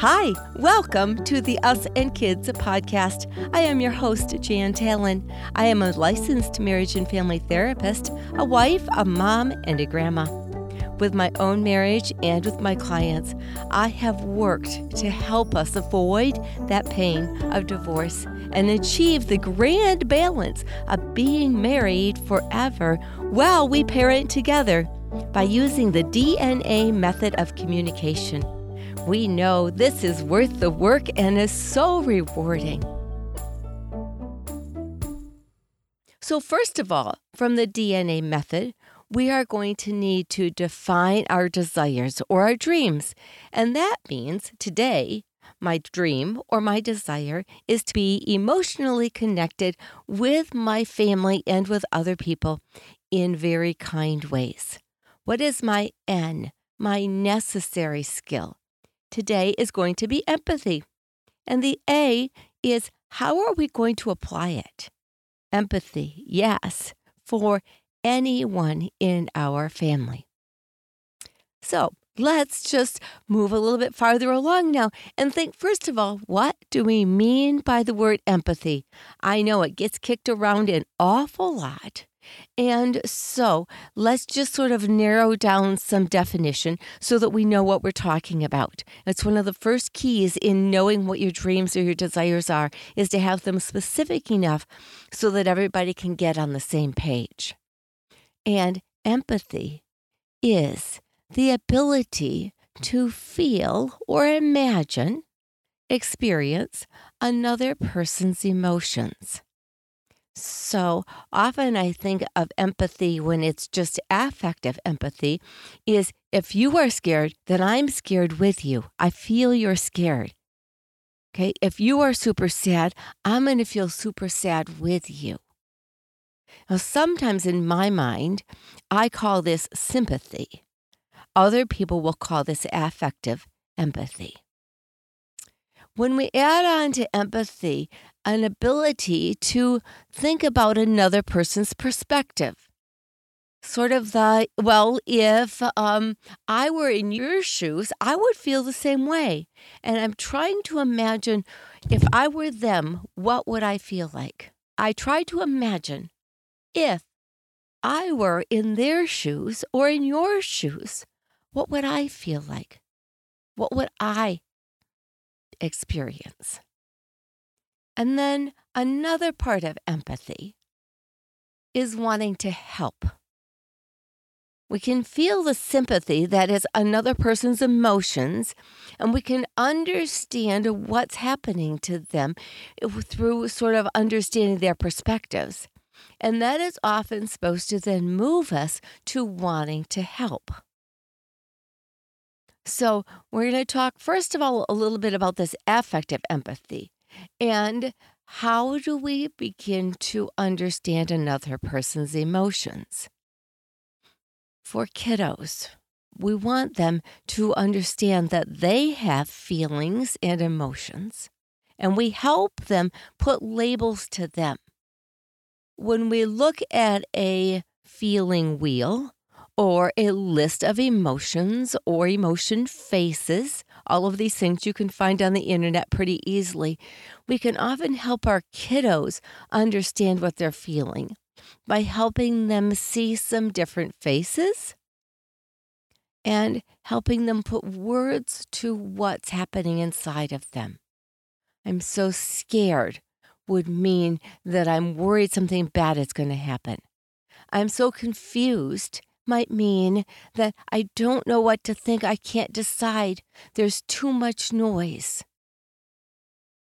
Hi, welcome to the Us and Kids podcast. I am your host, Jan Talon. I am a licensed marriage and family therapist, a wife, a mom, and a grandma. With my own marriage and with my clients, I have worked to help us avoid that pain of divorce and achieve the grand balance of being married forever while we parent together by using the DNA method of communication. We know this is worth the work and is so rewarding. So, first of all, from the DNA method, we are going to need to define our desires or our dreams. And that means today, my dream or my desire is to be emotionally connected with my family and with other people in very kind ways. What is my N, my necessary skill? Today is going to be empathy. And the A is how are we going to apply it? Empathy, yes, for anyone in our family. So let's just move a little bit farther along now and think first of all, what do we mean by the word empathy? I know it gets kicked around an awful lot. And so let's just sort of narrow down some definition so that we know what we're talking about. It's one of the first keys in knowing what your dreams or your desires are is to have them specific enough so that everybody can get on the same page. And empathy is the ability to feel or imagine, experience another person's emotions. So often I think of empathy when it's just affective empathy is if you are scared, then I'm scared with you. I feel you're scared. Okay. If you are super sad, I'm going to feel super sad with you. Now, sometimes in my mind, I call this sympathy. Other people will call this affective empathy. When we add on to empathy an ability to think about another person's perspective. Sort of the, well, if um, I were in your shoes, I would feel the same way. And I'm trying to imagine if I were them, what would I feel like? I try to imagine if I were in their shoes or in your shoes, what would I feel like? What would I experience? And then another part of empathy is wanting to help. We can feel the sympathy that is another person's emotions, and we can understand what's happening to them through sort of understanding their perspectives. And that is often supposed to then move us to wanting to help. So, we're going to talk first of all a little bit about this affective empathy. And how do we begin to understand another person's emotions? For kiddos, we want them to understand that they have feelings and emotions, and we help them put labels to them. When we look at a feeling wheel, or a list of emotions or emotion faces. All of these things you can find on the internet pretty easily. We can often help our kiddos understand what they're feeling by helping them see some different faces and helping them put words to what's happening inside of them. I'm so scared would mean that I'm worried something bad is going to happen. I'm so confused might mean that I don't know what to think. I can't decide. There's too much noise.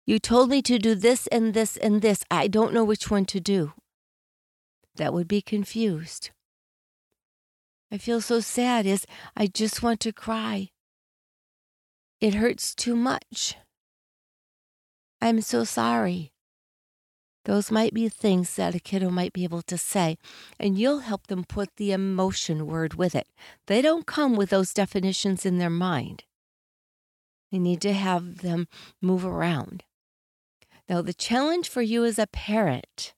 You told me to do this and this and this. I don't know which one to do. That would be confused. I feel so sad is I just want to cry. It hurts too much. I'm so sorry. Those might be things that a kiddo might be able to say, and you'll help them put the emotion word with it. They don't come with those definitions in their mind. You need to have them move around. Now, the challenge for you as a parent,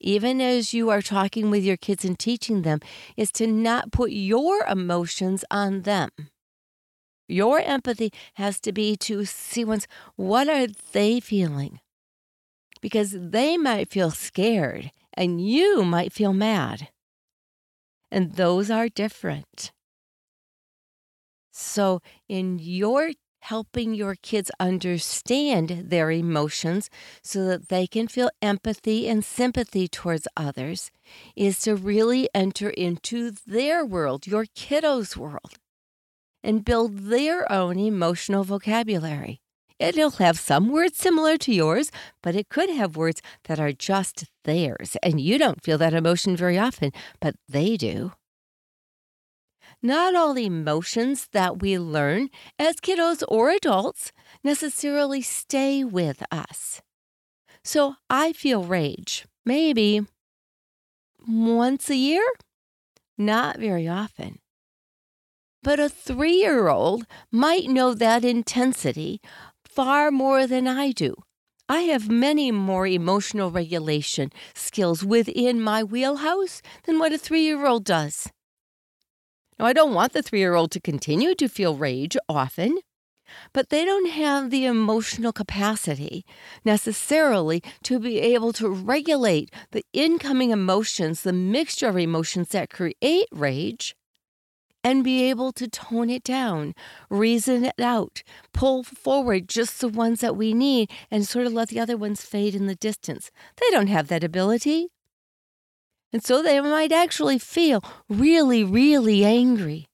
even as you are talking with your kids and teaching them, is to not put your emotions on them. Your empathy has to be to see once what are they feeling? Because they might feel scared and you might feel mad. And those are different. So, in your helping your kids understand their emotions so that they can feel empathy and sympathy towards others is to really enter into their world, your kiddos' world, and build their own emotional vocabulary. It'll have some words similar to yours, but it could have words that are just theirs, and you don't feel that emotion very often, but they do. Not all emotions that we learn as kiddos or adults necessarily stay with us. So I feel rage maybe once a year, not very often. But a three year old might know that intensity far more than I do. I have many more emotional regulation skills within my wheelhouse than what a three year old does. Now, I don't want the three year old to continue to feel rage often, but they don't have the emotional capacity necessarily to be able to regulate the incoming emotions, the mixture of emotions that create rage, and be able to tone it down, reason it out, pull forward just the ones that we need, and sort of let the other ones fade in the distance. They don't have that ability. And so they might actually feel really, really angry.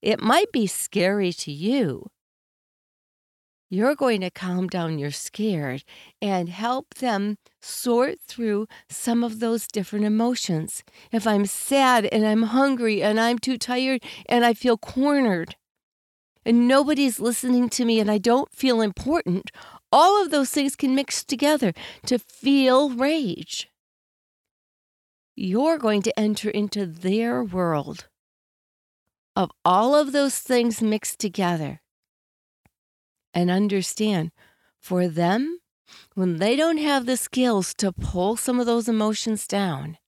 It might be scary to you. You're going to calm down your scared and help them sort through some of those different emotions. If I'm sad and I'm hungry and I'm too tired and I feel cornered and nobody's listening to me and I don't feel important, all of those things can mix together to feel rage you're going to enter into their world of all of those things mixed together and understand for them, when they don't have the skills to pull some of those emotions down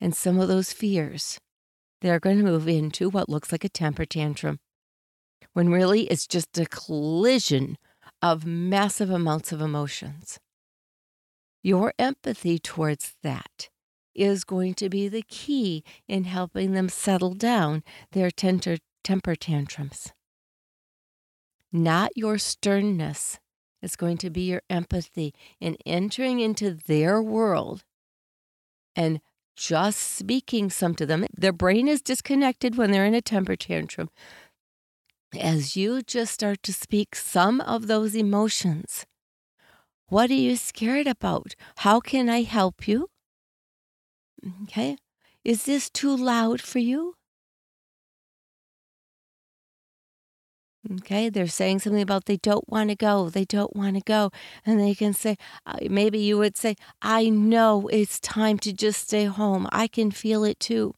and some of those fears, they're going to move into what looks like a temper tantrum, when really it's just a collision of massive amounts of emotions. Your empathy towards that is going to be the key in helping them settle down their temper, temper tantrums. Not your sternness is going to be your empathy in entering into their world and just speaking some to them. Their brain is disconnected when they're in a temper tantrum. As you just start to speak some of those emotions, what are you scared about? How can I help you? Okay. Is this too loud for you? Okay, they're saying something about they don't want to go, they don't want to go. And they can say, uh, maybe you would say, I know it's time to just stay home. I can feel it too.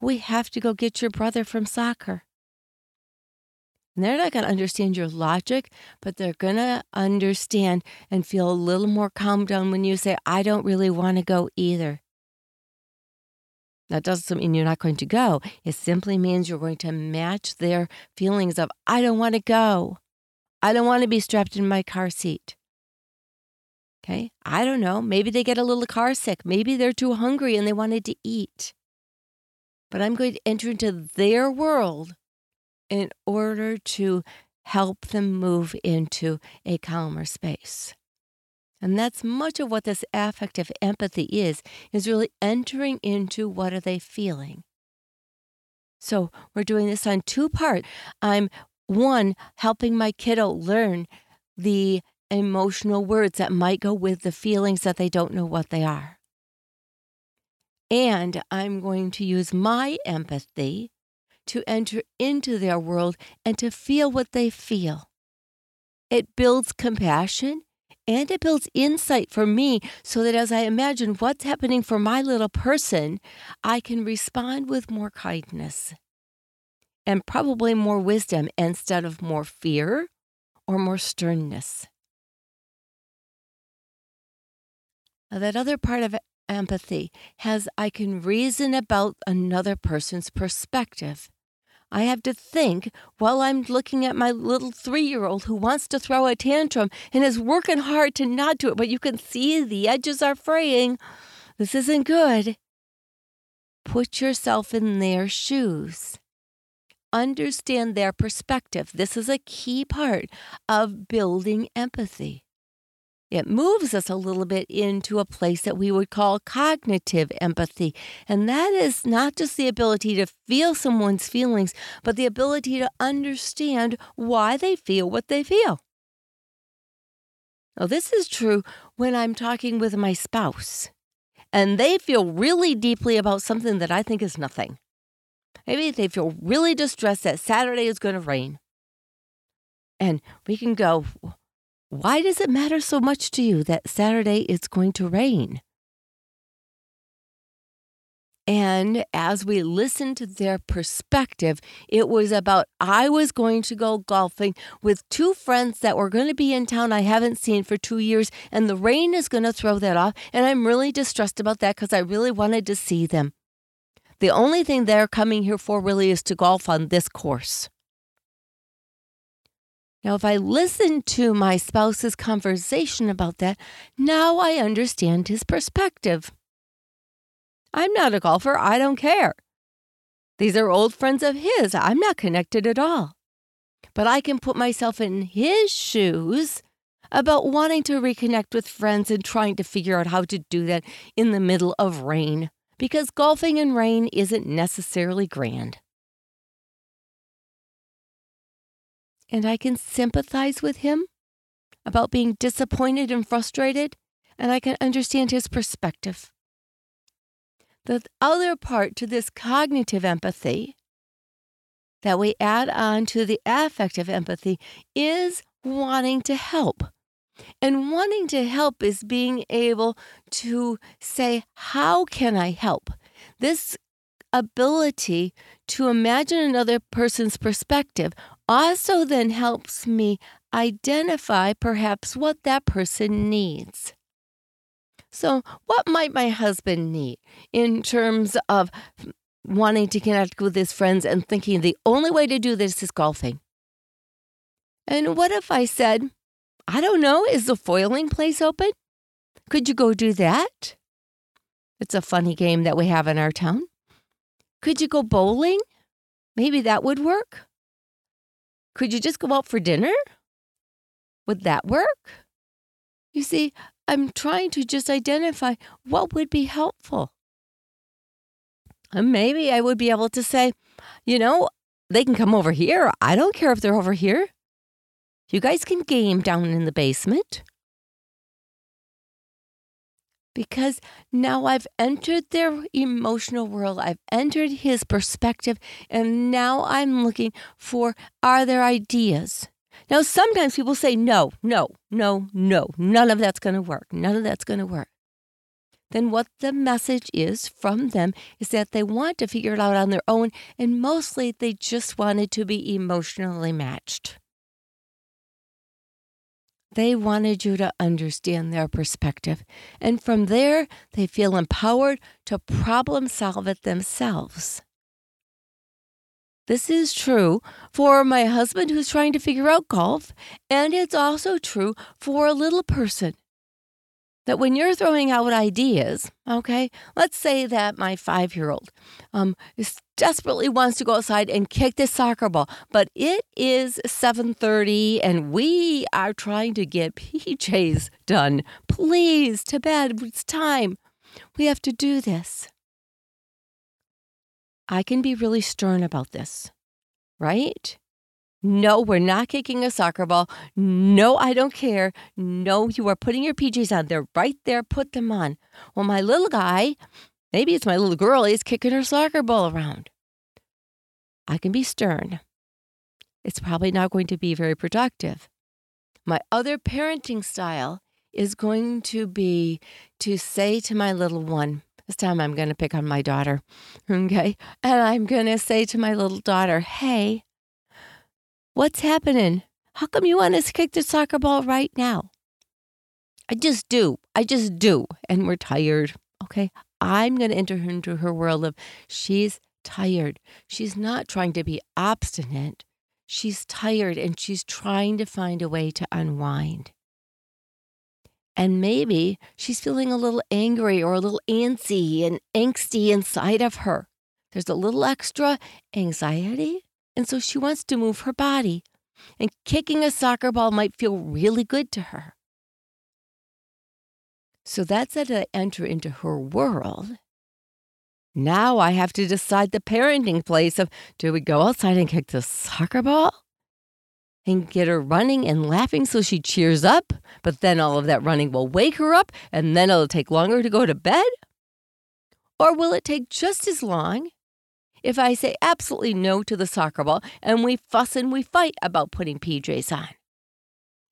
We have to go get your brother from soccer. And they're not going to understand your logic, but they're going to understand and feel a little more calmed down when you say, I don't really want to go either. That doesn't mean you're not going to go. It simply means you're going to match their feelings of, I don't want to go. I don't want to be strapped in my car seat. Okay. I don't know. Maybe they get a little car sick. Maybe they're too hungry and they wanted to eat. But I'm going to enter into their world in order to help them move into a calmer space. And that's much of what this affective empathy is, is really entering into what are they feeling. So we're doing this on two parts. I'm one, helping my kiddo learn the emotional words that might go with the feelings that they don't know what they are. And I'm going to use my empathy to enter into their world and to feel what they feel. It builds compassion, and it builds insight for me so that as I imagine what's happening for my little person, I can respond with more kindness and probably more wisdom instead of more fear or more sternness. Now, That other part of empathy has I can reason about another person's perspective. I have to think while I'm looking at my little three year old who wants to throw a tantrum and is working hard to not do it, but you can see the edges are fraying. This isn't good. Put yourself in their shoes. Understand their perspective. This is a key part of building empathy. It moves us a little bit into a place that we would call cognitive empathy. And that is not just the ability to feel someone's feelings, but the ability to understand why they feel what they feel. Now, this is true when I'm talking with my spouse and they feel really deeply about something that I think is nothing. Maybe they feel really distressed that Saturday is going to rain. And we can go, why does it matter so much to you that Saturday is going to rain? And as we listened to their perspective, it was about I was going to go golfing with two friends that were going to be in town I haven't seen for two years, and the rain is going to throw that off. And I'm really distressed about that because I really wanted to see them. The only thing they're coming here for really is to golf on this course. Now, if I listen to my spouse's conversation about that, now I understand his perspective. I'm not a golfer. I don't care. These are old friends of his. I'm not connected at all. But I can put myself in his shoes about wanting to reconnect with friends and trying to figure out how to do that in the middle of rain because golfing in rain isn't necessarily grand. And I can sympathize with him about being disappointed and frustrated, and I can understand his perspective. The other part to this cognitive empathy that we add on to the affective empathy is wanting to help. And wanting to help is being able to say, How can I help? This ability to imagine another person's perspective also then helps me identify perhaps what that person needs. So, what might my husband need in terms of wanting to connect with his friends and thinking the only way to do this is golfing? And what if I said, I don't know, is the foiling place open? Could you go do that? It's a funny game that we have in our town. Could you go bowling? Maybe that would work. Could you just go out for dinner? Would that work? You see, I'm trying to just identify what would be helpful. And maybe I would be able to say, you know, they can come over here. I don't care if they're over here. You guys can game down in the basement because now I've entered their emotional world, I've entered his perspective, and now I'm looking for are there ideas? Now, sometimes people say, no, no, no, no, none of that's going to work. None of that's going to work. Then, what the message is from them is that they want to figure it out on their own, and mostly they just wanted to be emotionally matched. They wanted you to understand their perspective. And from there, they feel empowered to problem solve it themselves. This is true for my husband who's trying to figure out golf, and it's also true for a little person that when you're throwing out ideas, okay, let's say that my five year old um, desperately wants to go outside and kick this soccer ball, but it is 7:30 and we are trying to get PJs done. Please, to bed. It's time. We have to do this. I can be really stern about this, right? No, we're not kicking a soccer ball. No, I don't care. No, you are putting your PJs on. They're right there. Put them on. Well, my little guy, maybe it's my little girl, is kicking her soccer ball around. I can be stern. It's probably not going to be very productive. My other parenting style is going to be to say to my little one, this time I'm going to pick on my daughter, okay? And I'm going to say to my little daughter, hey, What's happening? How come you want to kick the soccer ball right now? I just do. I just do. And we're tired. Okay. I'm going to enter into her world of she's tired. She's not trying to be obstinate. She's tired and she's trying to find a way to unwind. And maybe she's feeling a little angry or a little antsy and angsty inside of her. There's a little extra anxiety. And so she wants to move her body. And kicking a soccer ball might feel really good to her. So that's as I enter into her world. Now I have to decide the parenting place of do we go outside and kick the soccer ball and get her running and laughing so she cheers up, but then all of that running will wake her up and then it'll take longer to go to bed? Or will it take just as long if I say absolutely no to the soccer ball and we fuss and we fight about putting PJs on?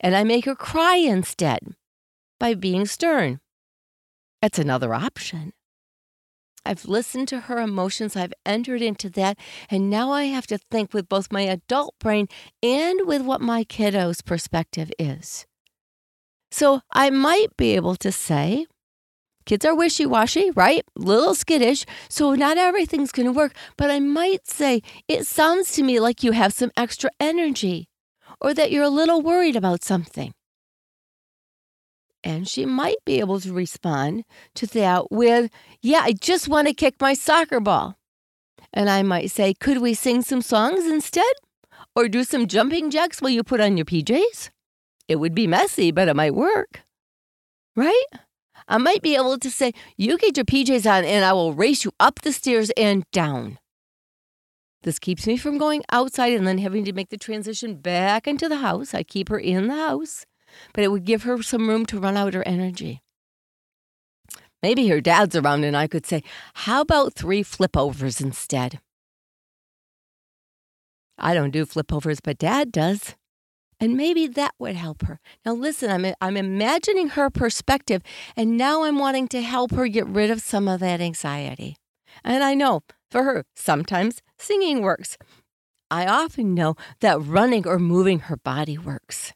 And I make her cry instead by being stern. That's another option. I've listened to her emotions, I've entered into that, and now I have to think with both my adult brain and with what my kiddo's perspective is. So I might be able to say, kids are wishy washy, right? Little skittish, so not everything's going to work. But I might say, it sounds to me like you have some extra energy or that you're a little worried about something. And she might be able to respond to that with, Yeah, I just want to kick my soccer ball. And I might say, Could we sing some songs instead? Or do some jumping jacks while you put on your PJs? It would be messy, but it might work. Right? I might be able to say, You get your PJs on and I will race you up the stairs and down. This keeps me from going outside and then having to make the transition back into the house. I keep her in the house but it would give her some room to run out her energy. Maybe her dad's around and I could say, How about three flipovers instead? I don't do flipovers, but dad does. And maybe that would help her. Now, listen, I'm, I'm imagining her perspective, and now I'm wanting to help her get rid of some of that anxiety. And I know for her, sometimes singing works. I often know that running or moving her body works.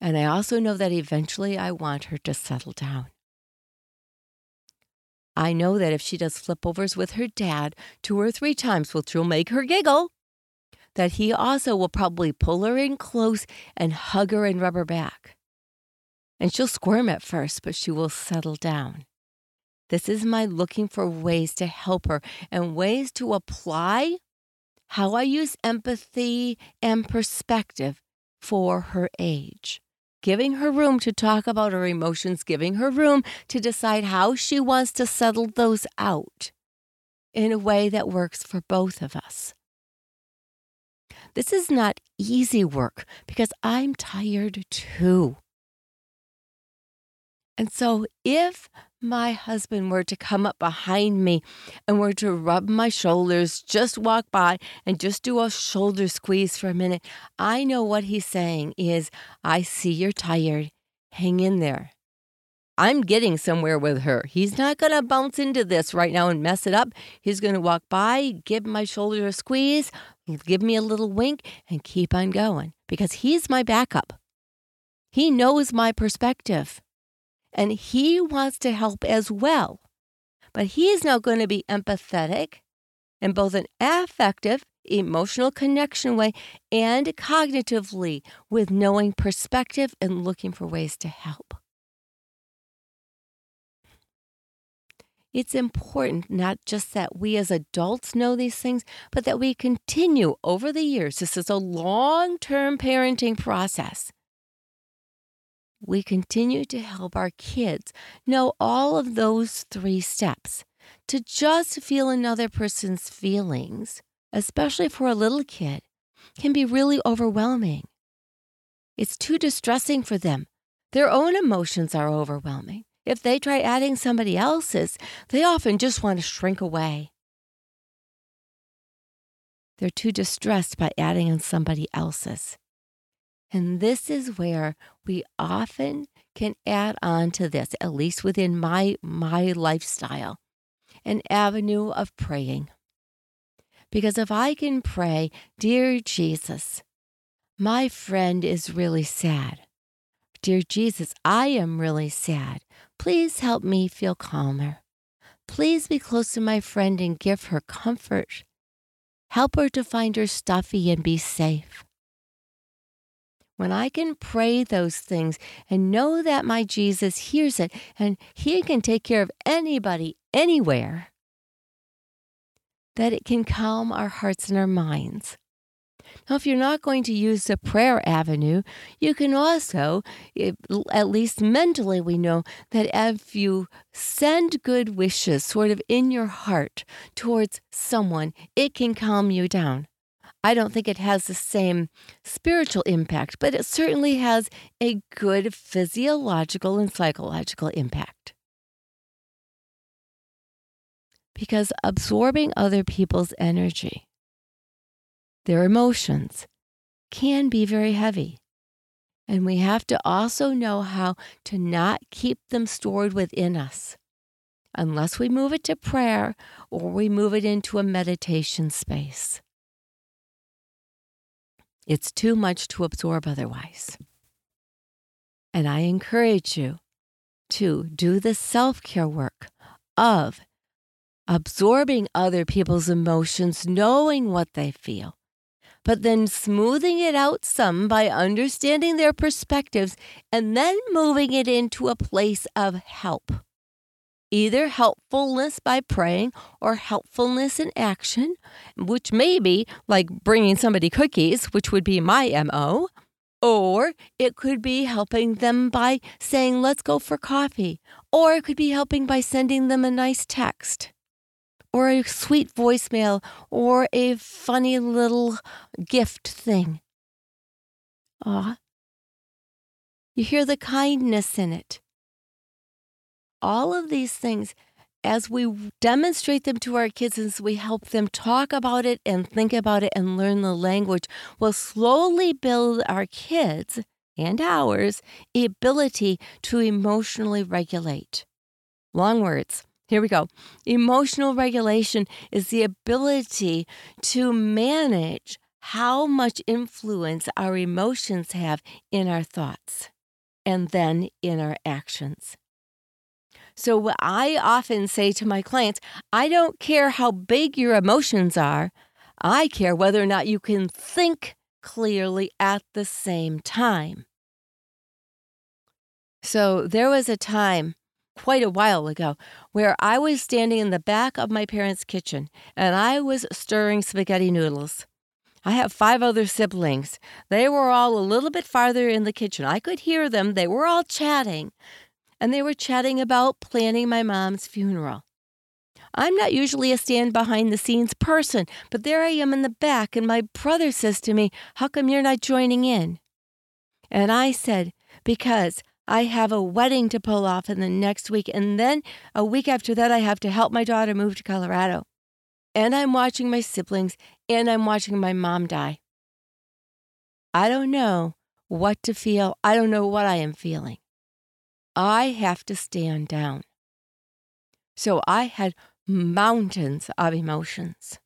And I also know that eventually I want her to settle down. I know that if she does flipovers with her dad two or three times, which will make her giggle, that he also will probably pull her in close and hug her and rub her back. And she'll squirm at first, but she will settle down. This is my looking for ways to help her and ways to apply how I use empathy and perspective for her age giving her room to talk about her emotions, giving her room to decide how she wants to settle those out in a way that works for both of us. This is not easy work because I'm tired too. And so, if my husband were to come up behind me and were to rub my shoulders, just walk by and just do a shoulder squeeze for a minute, I know what he's saying is, I see you're tired. Hang in there. I'm getting somewhere with her. He's not going to bounce into this right now and mess it up. He's going to walk by, give my shoulder a squeeze, give me a little wink, and keep on going because he's my backup. He knows my perspective and he wants to help as well. But he is now going to be empathetic in both an affective, emotional connection way and cognitively with knowing perspective and looking for ways to help. It's important not just that we as adults know these things, but that we continue over the years. This is a long term parenting process we continue to help our kids know all of those three steps. To just feel another person's feelings, especially for a little kid, can be really overwhelming. It's too distressing for them. Their own emotions are overwhelming. If they try adding somebody else's, they often just want to shrink away. They're too distressed by adding on somebody else's. And this is where we often can add on to this, at least within my, my lifestyle, an avenue of praying. Because if I can pray, Dear Jesus, my friend is really sad. Dear Jesus, I am really sad. Please help me feel calmer. Please be close to my friend and give her comfort. Help her to find her stuffy and be safe. When I can pray those things and know that my Jesus hears it and he can take care of anybody anywhere, that it can calm our hearts and our minds. Now, if you're not going to use the prayer avenue, you can also, at least mentally, we know that if you send good wishes sort of in your heart towards someone, it can calm you down. I don't think it has the same spiritual impact, but it certainly has a good physiological and psychological impact. Because absorbing other people's energy their emotions can be very heavy. And we have to also know how to not keep them stored within us unless we move it to prayer or we move it into a meditation space. It's too much to absorb otherwise. And I encourage you to do the self care work of absorbing other people's emotions, knowing what they feel, but then smoothing it out some by understanding their perspectives and then moving it into a place of help. Either helpfulness by praying or helpfulness in action, which may be like bringing somebody cookies, which would be my MO, or it could be helping them by saying, let's go for coffee, or it could be helping by sending them a nice text or a sweet voicemail or a funny little gift thing. Ah, you hear the kindness in it. All of these things, as we demonstrate them to our kids, as we help them talk about it and think about it and learn the language, will slowly build our kids and ours ability to emotionally regulate. Long words. Here we go. Emotional regulation is the ability to manage how much influence our emotions have in our thoughts and then in our actions. So, I often say to my clients, I don't care how big your emotions are, I care whether or not you can think clearly at the same time. So, there was a time quite a while ago where I was standing in the back of my parents' kitchen and I was stirring spaghetti noodles. I have five other siblings. They were all a little bit farther in the kitchen. I could hear them. They were all chatting. And they were chatting about planning my mom's funeral. I'm not usually a stand behind the scenes person, but there I am in the back, and my brother says to me, How come you're not joining in? And I said, Because I have a wedding to pull off in the next week. And then a week after that, I have to help my daughter move to Colorado. And I'm watching my siblings and I'm watching my mom die. I don't know what to feel. I don't know what I am feeling. I have to stand down. So I had mountains of emotions.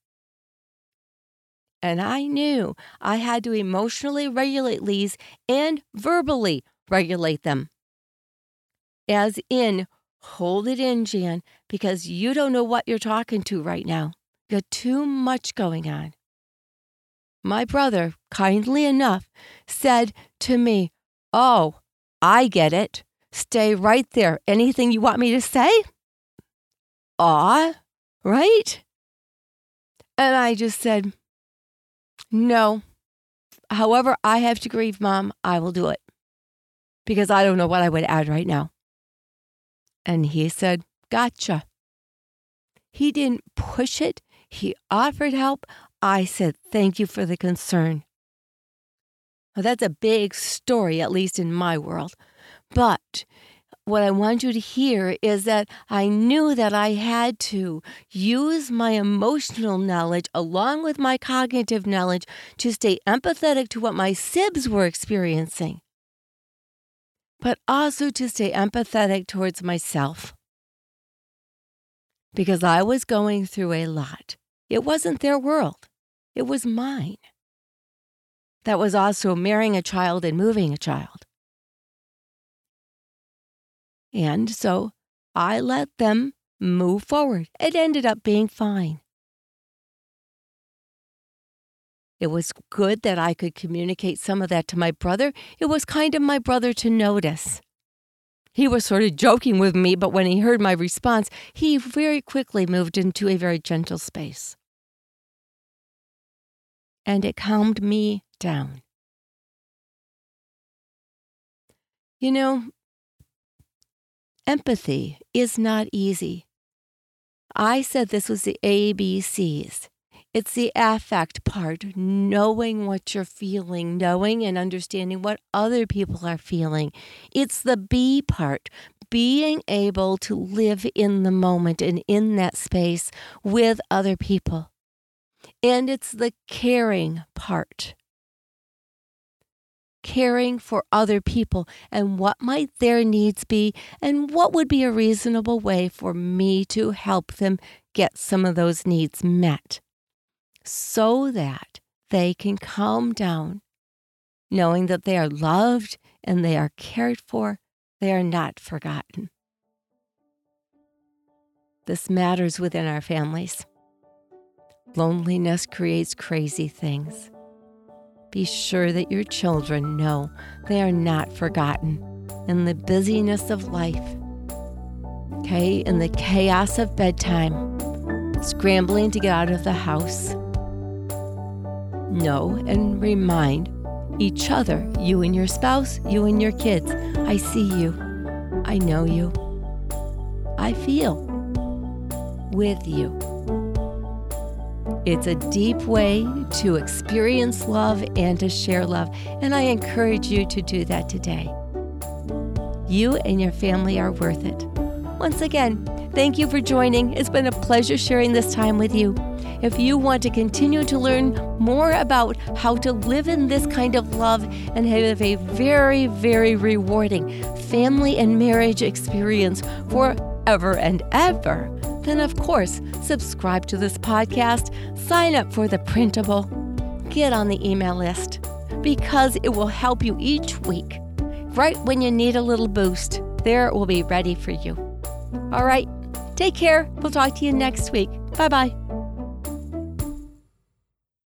And I knew I had to emotionally regulate these and verbally regulate them as in, hold it in, Jan, because you don't know what you're talking to right now. You got too much going on. My brother, kindly enough, said to me, Oh, I get it. Stay right there. Anything you want me to say? Ah, right? And I just said, No. However, I have to grieve, Mom, I will do it because I don't know what I would add right now. And he said, Gotcha. He didn't push it, he offered help. I said, Thank you for the concern. Well, that's a big story, at least in my world. But what I want you to hear is that I knew that I had to use my emotional knowledge along with my cognitive knowledge to stay empathetic to what my sibs were experiencing but also to stay empathetic towards myself. Because I was going through a lot. It wasn't their world, it was mine. That was also marrying a child and moving a child. And so I let them move forward. It ended up being fine. It was good that I could communicate some of that to my brother. It was kind of my brother to notice. He was sort of joking with me, but when he heard my response, he very quickly moved into a very gentle space. And it calmed me down. You know, empathy is not easy. I said this was the ABCs. It's the affect part, knowing what you're feeling, knowing and understanding what other people are feeling. It's the B part, being able to live in the moment and in that space with other people. And it's the caring part. Caring for other people and what might their needs be, and what would be a reasonable way for me to help them get some of those needs met so that they can calm down, knowing that they are loved and they are cared for, they are not forgotten. This matters within our families. Loneliness creates crazy things. Be sure that your children know they are not forgotten in the busyness of life. Okay, in the chaos of bedtime, scrambling to get out of the house, know, and remind each other, you and your spouse, you and your kids. I see you. I know you. I feel with you. It's a deep way to experience love and to share love, and I encourage you to do that today. You and your family are worth it. Once again, thank you for joining. It's been a pleasure sharing this time with you. If you want to continue to learn more about how to live in this kind of love and have a very, very rewarding family and marriage experience forever and ever, then of course, subscribe to this podcast, sign up for the printable, get on the email list because it will help you each week. Right when you need a little boost, there it will be ready for you. All right, take care. We'll talk to you next week. Bye bye.